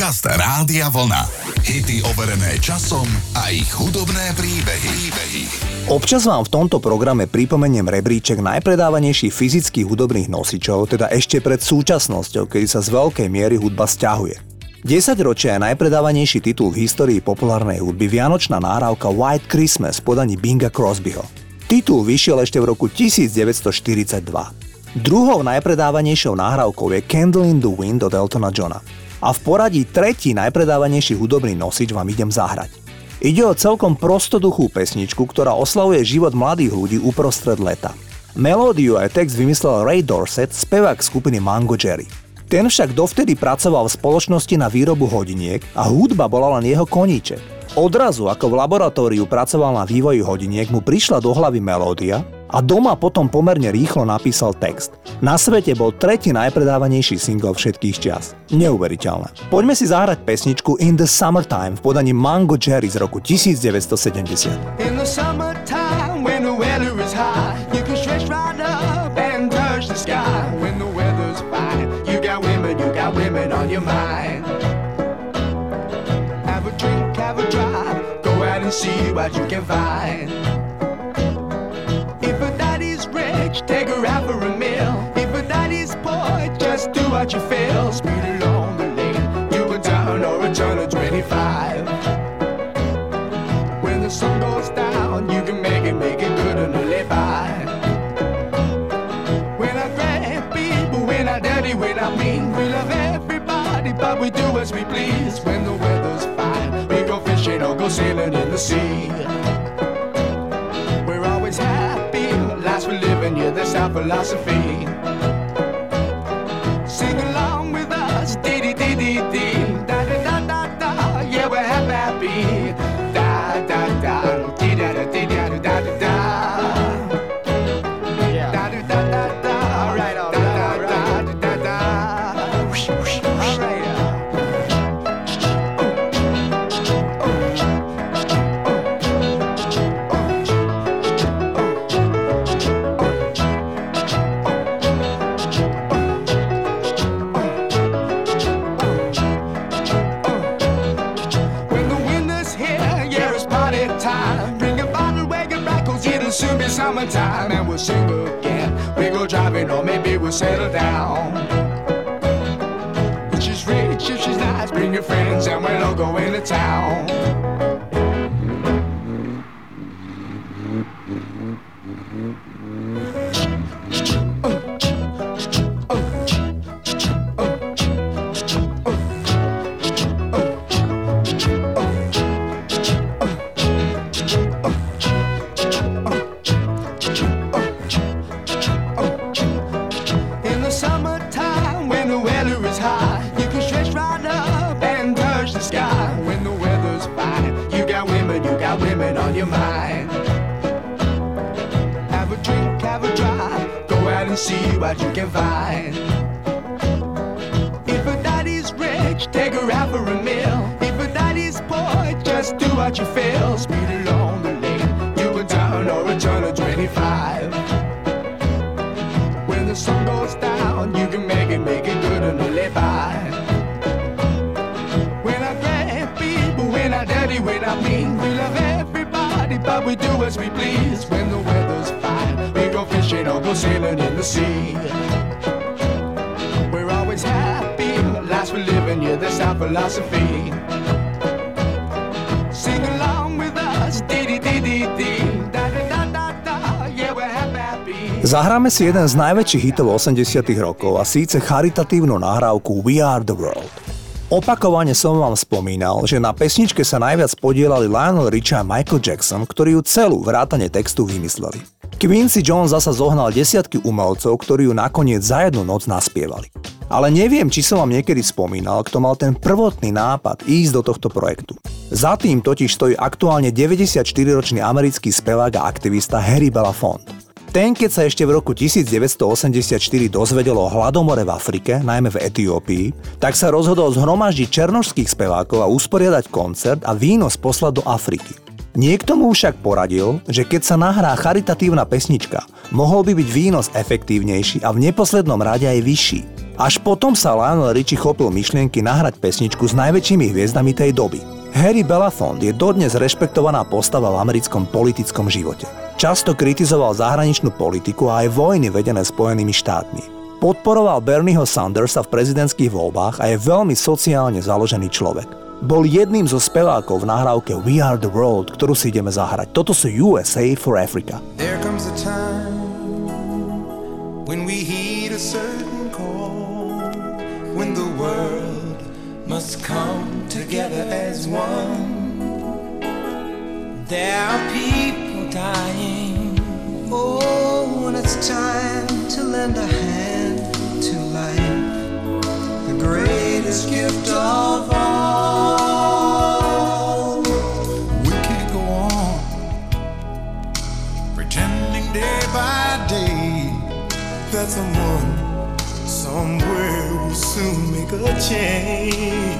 Podcast Rádia Vlna. Hity overené časom a ich hudobné príbehy. príbehy. Občas vám v tomto programe pripomeniem rebríček najpredávanejších fyzických hudobných nosičov, teda ešte pred súčasnosťou, kedy sa z veľkej miery hudba stiahuje. 10 ročia je najpredávanejší titul v histórii populárnej hudby Vianočná náhrávka White Christmas podaní Binga Crosbyho. Titul vyšiel ešte v roku 1942. Druhou najpredávanejšou nahrávkou je Candle in the Wind od Eltona Johna a v poradí tretí najpredávanejší hudobný nosič vám idem zahrať. Ide o celkom prostoduchú pesničku, ktorá oslavuje život mladých ľudí uprostred leta. Melódiu aj text vymyslel Ray Dorset, spevák skupiny Mango Jerry. Ten však dovtedy pracoval v spoločnosti na výrobu hodiniek a hudba bola len jeho koníček. Odrazu, ako v laboratóriu pracoval na vývoji hodiniek, mu prišla do hlavy melódia a doma potom pomerne rýchlo napísal text. Na svete bol tretí najpredávanejší single všetkých čas. Neuveriteľné. Poďme si zahrať pesničku In the Summertime v podaní Mango Jerry z roku 1970. In the summertime when the weather is high You can stretch right up and touch the sky When the weather's fine You got women, you got women on your mind Have a drink, have a drive Go out and see what you can find Speed along the lane, you can turn or a turn of 25. When the sun goes down, you can make it, make it good and live by. When I grab people, when I dirty, when I mean, we love everybody, but we do as we please. When the weather's fine, we go fishing or go sailing in the sea. We're always happy, last we're living, yeah, that's our philosophy. Your friends, and we'll all into town. Zahráme si jeden z najväčších hitov 80 rokov a síce charitatívnu nahrávku We Are The World. Opakovane som vám spomínal, že na pesničke sa najviac podielali Lionel Richie a Michael Jackson, ktorí ju celú vrátane textu vymysleli. Quincy Jones zasa zohnal desiatky umelcov, ktorí ju nakoniec za jednu noc naspievali. Ale neviem, či som vám niekedy spomínal, kto mal ten prvotný nápad ísť do tohto projektu. Za tým totiž stojí aktuálne 94-ročný americký spevák a aktivista Harry Belafonte. Ten, keď sa ešte v roku 1984 dozvedel o hladomore v Afrike, najmä v Etiópii, tak sa rozhodol zhromaždiť černožských spevákov a usporiadať koncert a výnos poslať do Afriky. Niekto mu však poradil, že keď sa nahrá charitatívna pesnička, mohol by byť výnos efektívnejší a v neposlednom rade aj vyšší. Až potom sa Lionel Richie chopil myšlienky nahrať pesničku s najväčšími hviezdami tej doby. Harry Belafonte je dodnes rešpektovaná postava v americkom politickom živote. Často kritizoval zahraničnú politiku a aj vojny vedené Spojenými štátmi. Podporoval Bernieho Sandersa v prezidentských voľbách a je veľmi sociálne založený človek. Bol jedným zo spevákov v nahrávke We Are the World, ktorú si ideme zahrať. Toto sú USA for Africa. There comes a time when we heed a certain when the world must come together as one. There are people dying. Oh, when it's time to lend a hand to life, the greatest gift of all. We can't go on pretending day by day that someone somewhere will soon make a change.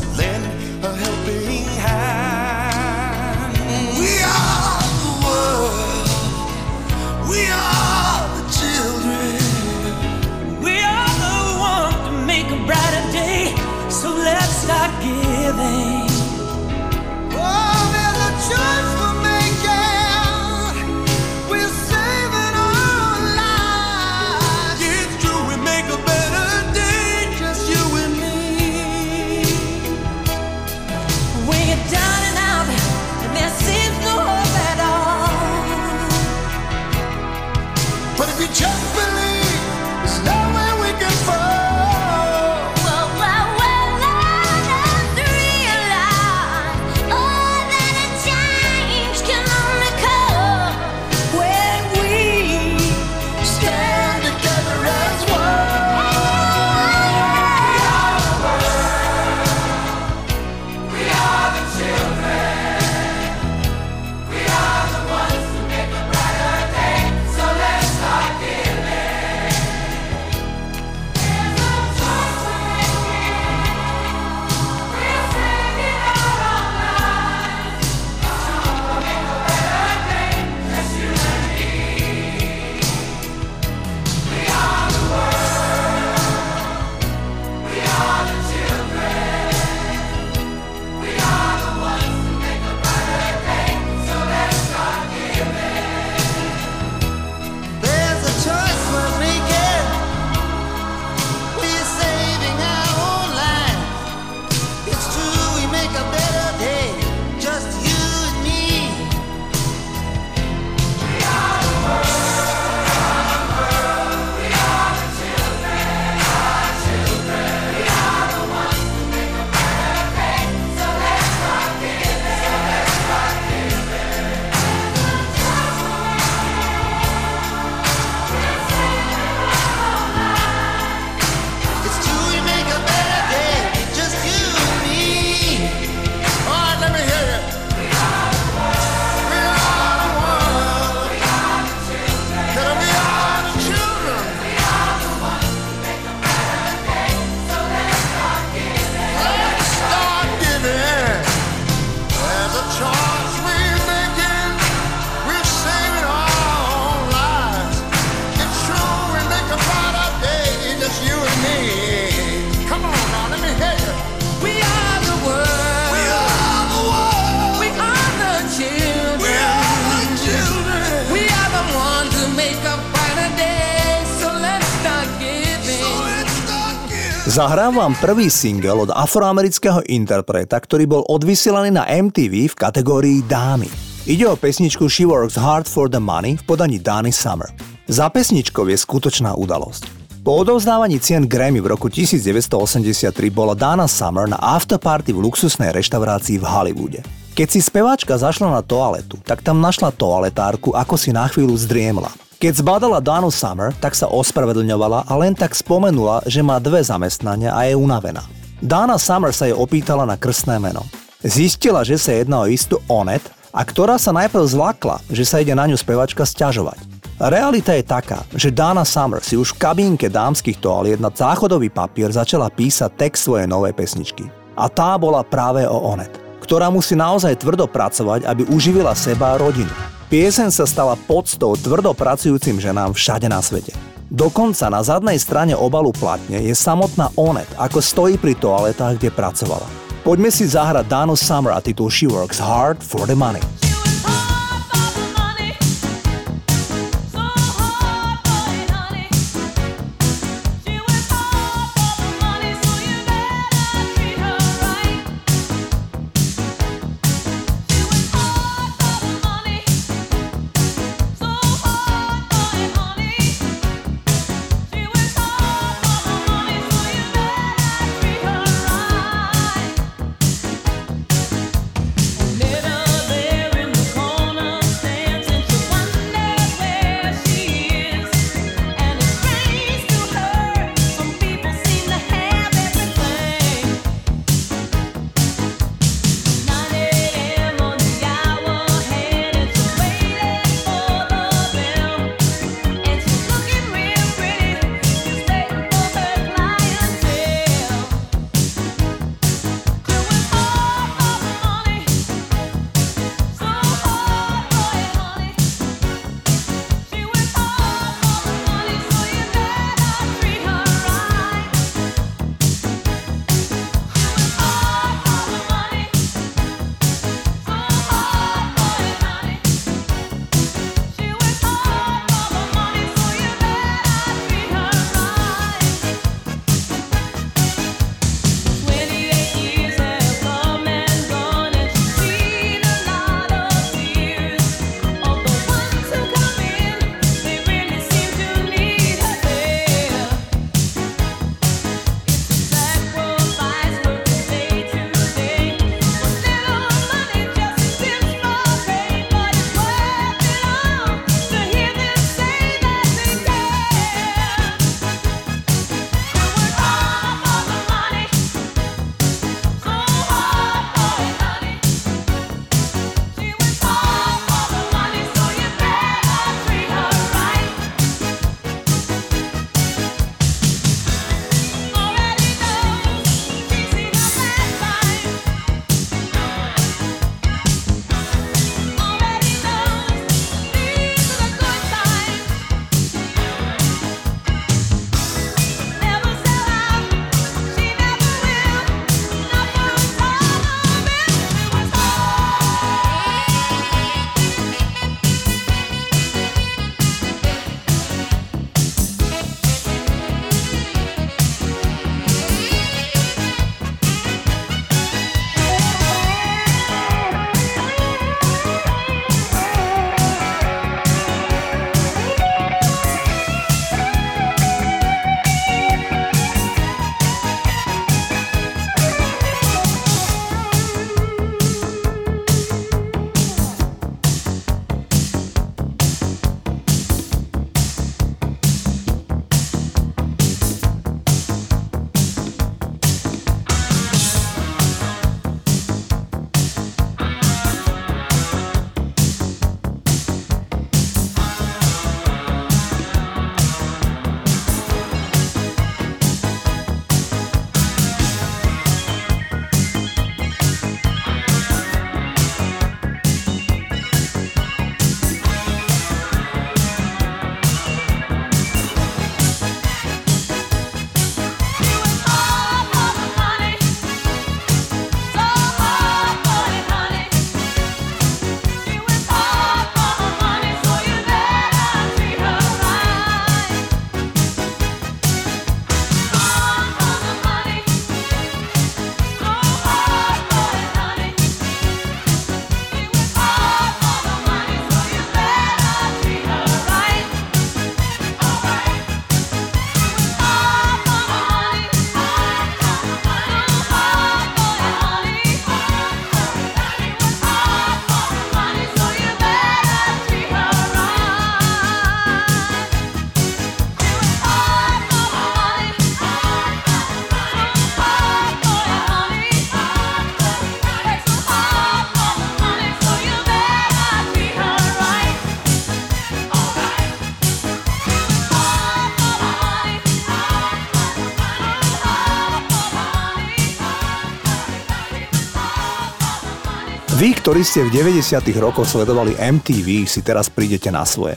lend a helping hand. Zahrávam prvý single od afroamerického interpreta, ktorý bol odvysielaný na MTV v kategórii dámy. Ide o pesničku She Works Hard for the Money v podaní Danny Summer. Za pesničkou je skutočná udalosť. Po odovzdávaní cien Grammy v roku 1983 bola Dana Summer na afterparty v luxusnej reštaurácii v Hollywoode. Keď si speváčka zašla na toaletu, tak tam našla toaletárku, ako si na chvíľu zdriemla. Keď zbadala Danu Summer, tak sa ospravedlňovala a len tak spomenula, že má dve zamestnania a je unavená. Dana Summer sa jej opýtala na krstné meno. Zistila, že sa jedná o istú Onet, a ktorá sa najprv zlakla, že sa ide na ňu spevačka sťažovať. Realita je taká, že Dana Summer si už v kabínke dámskych toaliet na záchodový papier začala písať text svojej novej pesničky. A tá bola práve o Onet, ktorá musí naozaj tvrdo pracovať, aby uživila seba a rodinu. Piesen sa stala podstou tvrdo pracujúcim ženám všade na svete. Dokonca na zadnej strane obalu platne je samotná Onet, ako stojí pri toaletách, kde pracovala. Poďme si zahrať Dano Summer a titul She Works Hard for the Money. Ktorí ste v 90. rokoch sledovali MTV, si teraz prídete na svoje.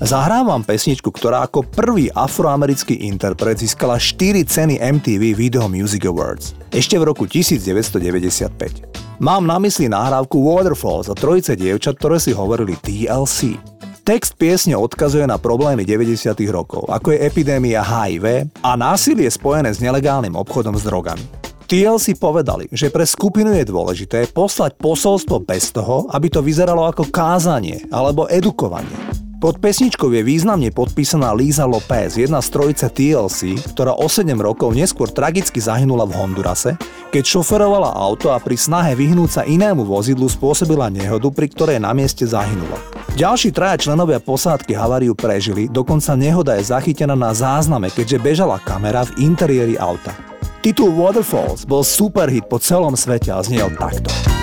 Zahrám vám pesničku, ktorá ako prvý afroamerický interpret získala 4 ceny MTV Video Music Awards. Ešte v roku 1995. Mám na mysli nahrávku Waterfalls a trojice dievčat, ktoré si hovorili TLC. Text piesne odkazuje na problémy 90. rokov, ako je epidémia HIV a násilie spojené s nelegálnym obchodom s drogami. TLC povedali, že pre skupinu je dôležité poslať posolstvo bez toho, aby to vyzeralo ako kázanie alebo edukovanie. Pod pesničkou je významne podpísaná Lisa Lopez, jedna z trojice TLC, ktorá o 7 rokov neskôr tragicky zahynula v Hondurase, keď šoferovala auto a pri snahe vyhnúť sa inému vozidlu spôsobila nehodu, pri ktorej na mieste zahynula. Ďalší traja členovia posádky haváriu prežili, dokonca nehoda je zachytená na zázname, keďže bežala kamera v interiéri auta. Titul Waterfalls bol superhit po celom svete a znel takto.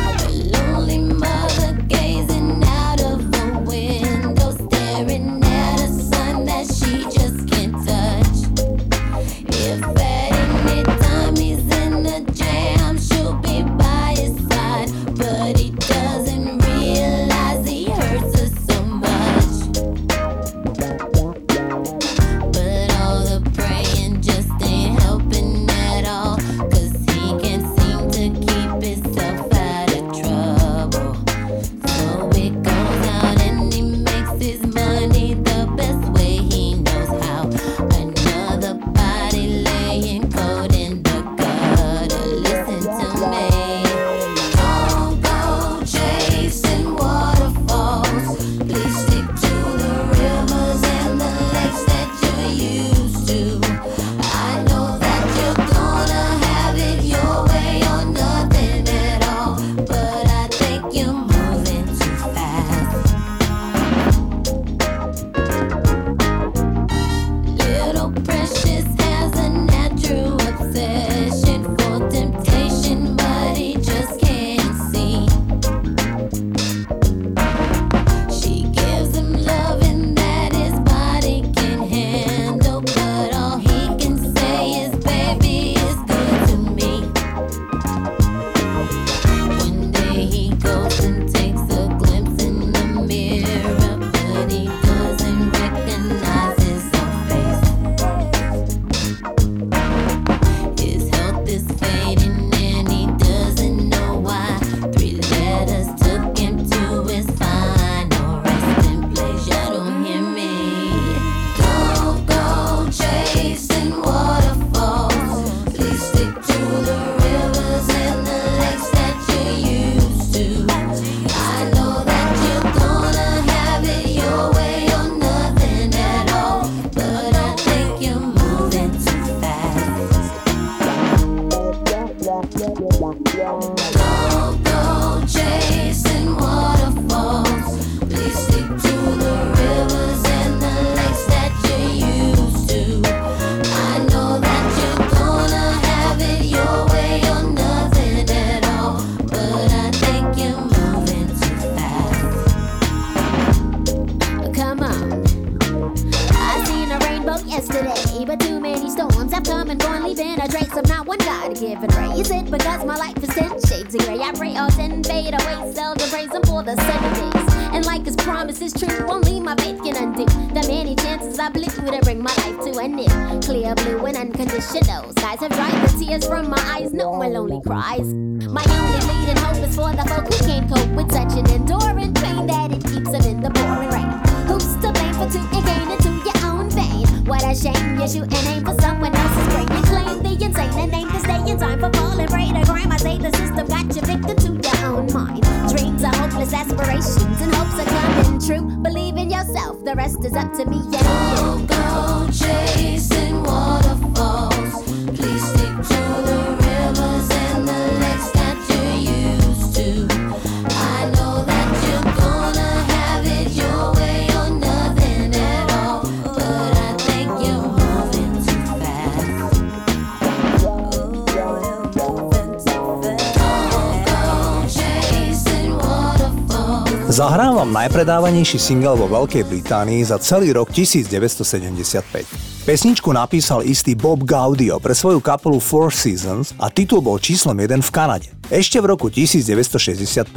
Zahrám najpredávanejší single vo Veľkej Británii za celý rok 1975. Pesničku napísal istý Bob Gaudio pre svoju kapelu Four Seasons a titul bol číslom 1 v Kanade. Ešte v roku 1965.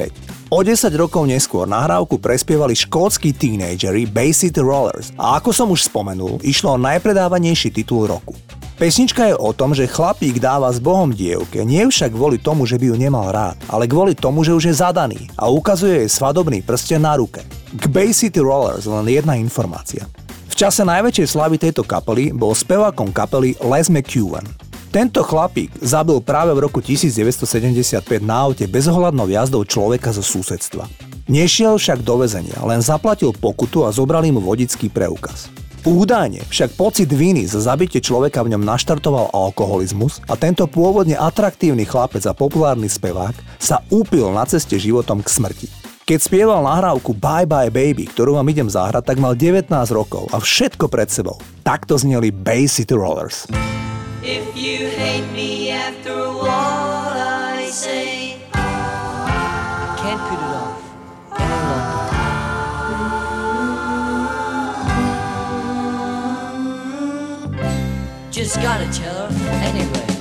O 10 rokov neskôr nahrávku prespievali škótsky tínejdžeri Bay City Rollers a ako som už spomenul, išlo o najpredávanejší titul roku. Pesnička je o tom, že chlapík dáva s Bohom dievke, nie však kvôli tomu, že by ju nemal rád, ale kvôli tomu, že už je zadaný a ukazuje jej svadobný prsten na ruke. K Bay City Rollers len jedna informácia. V čase najväčšej slavy tejto kapely bol spevákom kapely Les McEwen. Tento chlapík zabil práve v roku 1975 na aute bezohľadnou jazdou človeka zo susedstva. Nešiel však do väzenia, len zaplatil pokutu a zobrali mu vodický preukaz. Údajne však pocit viny za zabitie človeka v ňom naštartoval alkoholizmus a tento pôvodne atraktívny chlapec a populárny spevák sa úpil na ceste životom k smrti. Keď spieval nahrávku Bye Bye Baby, ktorú vám idem zahrať, tak mal 19 rokov a všetko pred sebou. Takto zneli Bay City Rollers. If you hate me after what I say Just gotta tell her anyway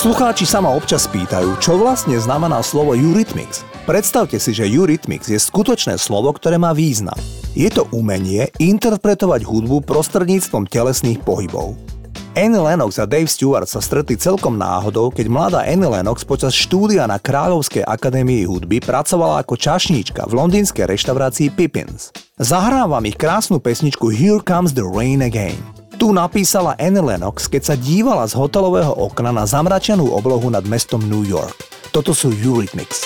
Poslucháči sa ma občas pýtajú, čo vlastne znamená slovo Eurythmics. Predstavte si, že Eurythmics je skutočné slovo, ktoré má význam. Je to umenie interpretovať hudbu prostredníctvom telesných pohybov. Annie Lennox a Dave Stewart sa stretli celkom náhodou, keď mladá Annie Lennox počas štúdia na Kráľovskej akadémii hudby pracovala ako čašníčka v londýnskej reštaurácii Pippins. Zahrávam ich krásnu pesničku Here Comes the Rain Again. Tu napísala Annie Lennox, keď sa dívala z hotelového okna na zamračenú oblohu nad mestom New York. Toto sú Eurythmics.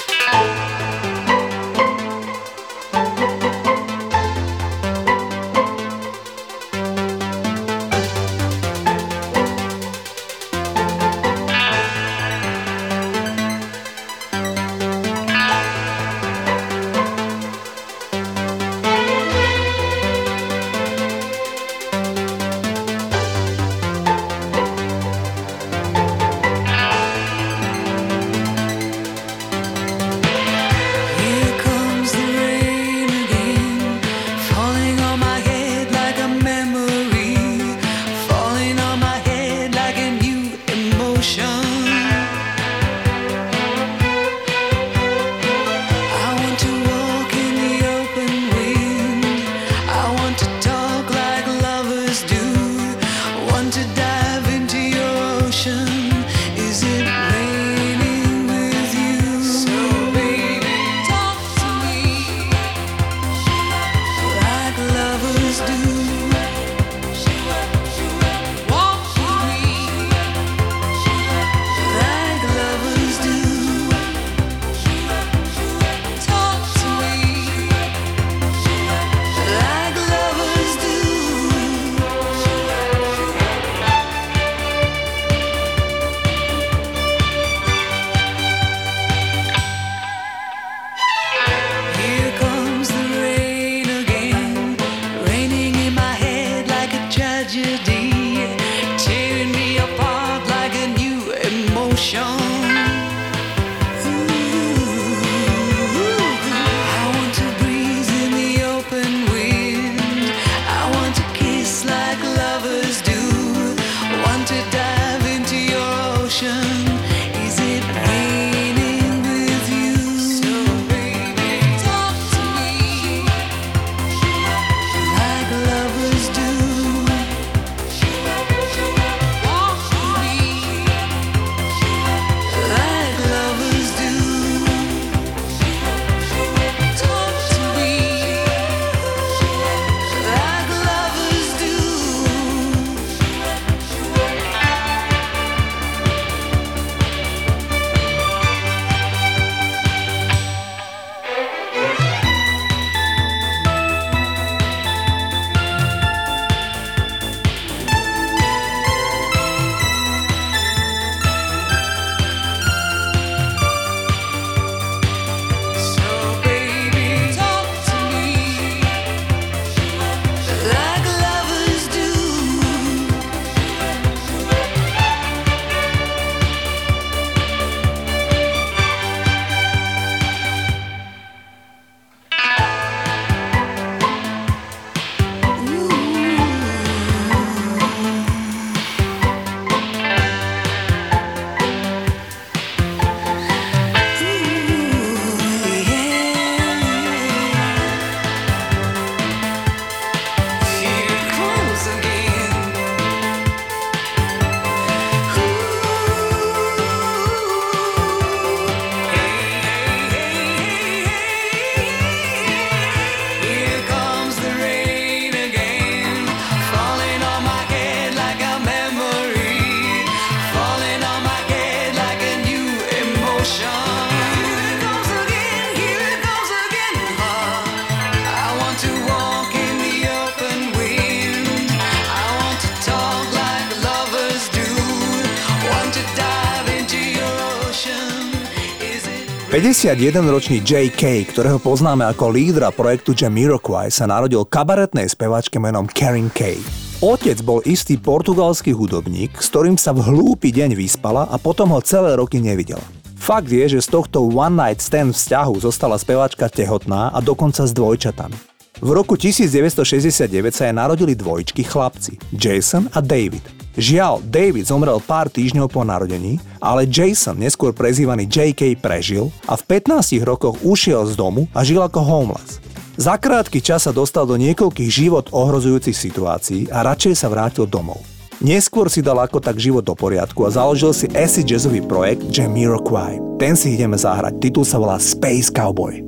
51-ročný J.K., ktorého poznáme ako lídra projektu Jamiroquai, sa narodil kabaretnej speváčke menom Karen Kay. Otec bol istý portugalský hudobník, s ktorým sa v hlúpy deň vyspala a potom ho celé roky nevidela. Fakt je, že z tohto one night stand vzťahu zostala speváčka tehotná a dokonca s dvojčatami. V roku 1969 sa jej narodili dvojčky chlapci, Jason a David. Žiaľ, David zomrel pár týždňov po narodení, ale Jason, neskôr prezývaný JK, prežil a v 15 rokoch ušiel z domu a žil ako homeless. Za krátky čas sa dostal do niekoľkých život ohrozujúcich situácií a radšej sa vrátil domov. Neskôr si dal ako tak život do poriadku a založil si acid jazzový projekt Jamiroquai. Ten si ideme zahrať, titul sa volá Space Cowboy.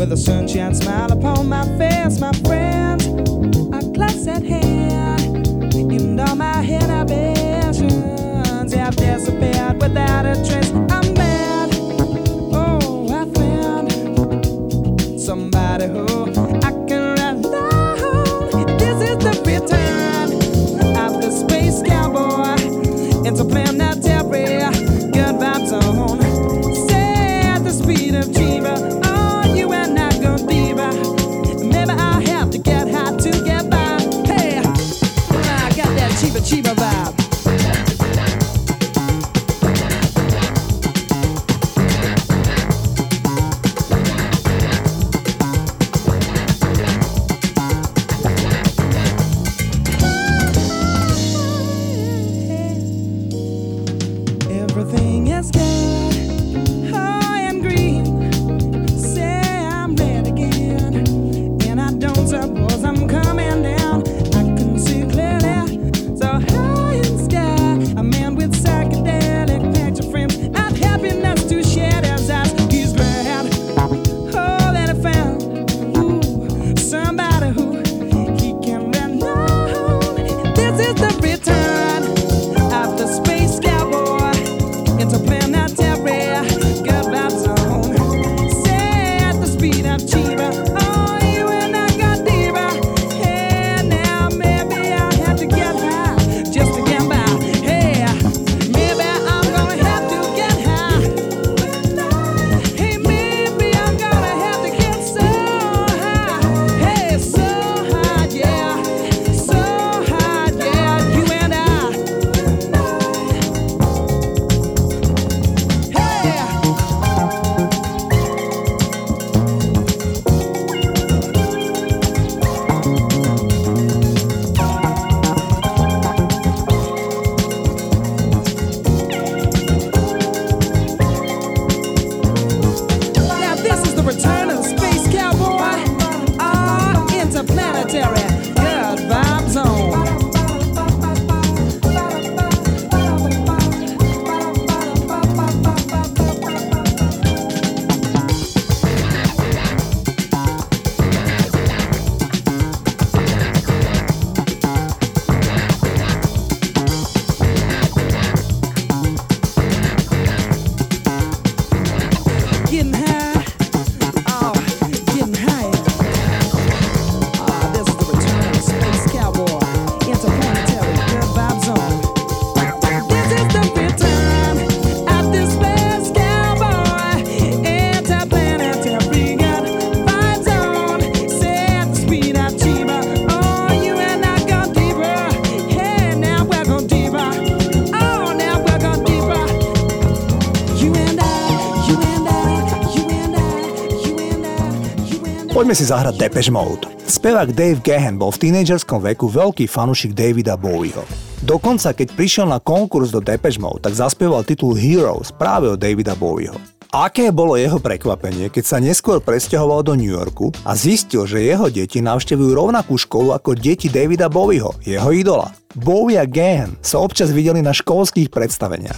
With a sunshine smile upon my face, my friends. A class at hand, and all my inhibitions have disappeared without a trace. I'm mad. Oh, I found somebody who I can rely on. This is the return of the space cowboy into Poďme si zahrať Depeche Mode. Spevák Dave Gahan bol v tínejdžerskom veku veľký fanúšik Davida Bowieho. Dokonca keď prišiel na konkurs do Depeche Mode, tak zaspieval titul Heroes práve od Davida Bowieho. Aké bolo jeho prekvapenie, keď sa neskôr presťahoval do New Yorku a zistil, že jeho deti navštevujú rovnakú školu ako deti Davida Bowieho, jeho idola. Bowie a Gahan sa občas videli na školských predstaveniach.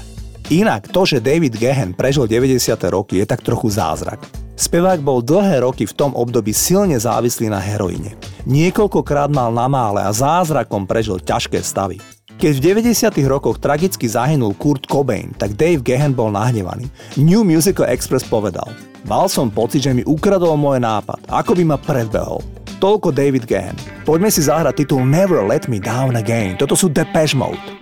Inak to, že David Gehen prežil 90. roky je tak trochu zázrak. Spevák bol dlhé roky v tom období silne závislý na heroíne. Niekoľkokrát mal na mále a zázrakom prežil ťažké stavy. Keď v 90. rokoch tragicky zahynul Kurt Cobain, tak Dave Gehen bol nahnevaný. New Musical Express povedal Mal som pocit, že mi ukradol môj nápad, ako by ma predbehol. Toľko David Gehen. Poďme si zahrať titul Never Let Me Down Again. Toto sú Depeche Mode.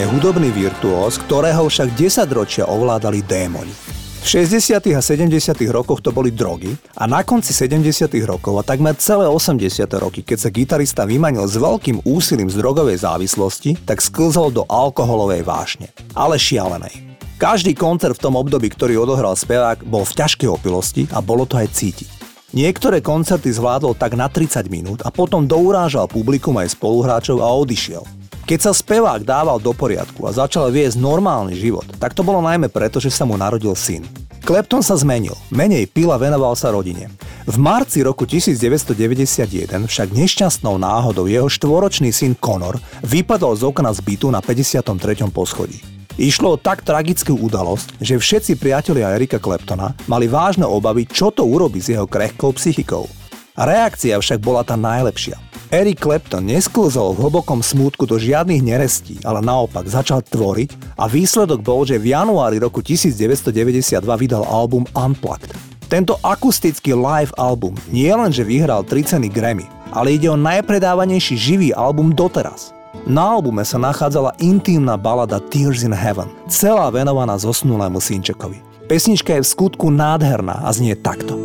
Je hudobný virtuós, ktorého však 10 ročia ovládali démoni. V 60. a 70. rokoch to boli drogy a na konci 70. rokov a takmer celé 80. roky, keď sa gitarista vymanil s veľkým úsilím z drogovej závislosti, tak sklzol do alkoholovej vášne. Ale šialenej. Každý koncert v tom období, ktorý odohral spevák, bol v ťažkej opilosti a bolo to aj cítiť. Niektoré koncerty zvládol tak na 30 minút a potom dourážal publikum aj spoluhráčov a odišiel. Keď sa spevák dával do poriadku a začal viesť normálny život, tak to bolo najmä preto, že sa mu narodil syn. Klepton sa zmenil, menej pil a venoval sa rodine. V marci roku 1991 však nešťastnou náhodou jeho štvoročný syn Conor vypadol z okna z bytu na 53. poschodí. Išlo o tak tragickú udalosť, že všetci priatelia Erika Kleptona mali vážne obavy, čo to urobí s jeho krehkou psychikou. Reakcia však bola tá najlepšia. Eric Clapton nesklzol v hlbokom smútku do žiadnych nerestí, ale naopak začal tvoriť a výsledok bol, že v januári roku 1992 vydal album Unplugged. Tento akustický live album nie len, že vyhral 3 ceny Grammy, ale ide o najpredávanejší živý album doteraz – na albume sa nachádzala intímna balada Tears in Heaven, celá venovaná zosnulému synčekovi. Pesnička je v skutku nádherná a znie takto.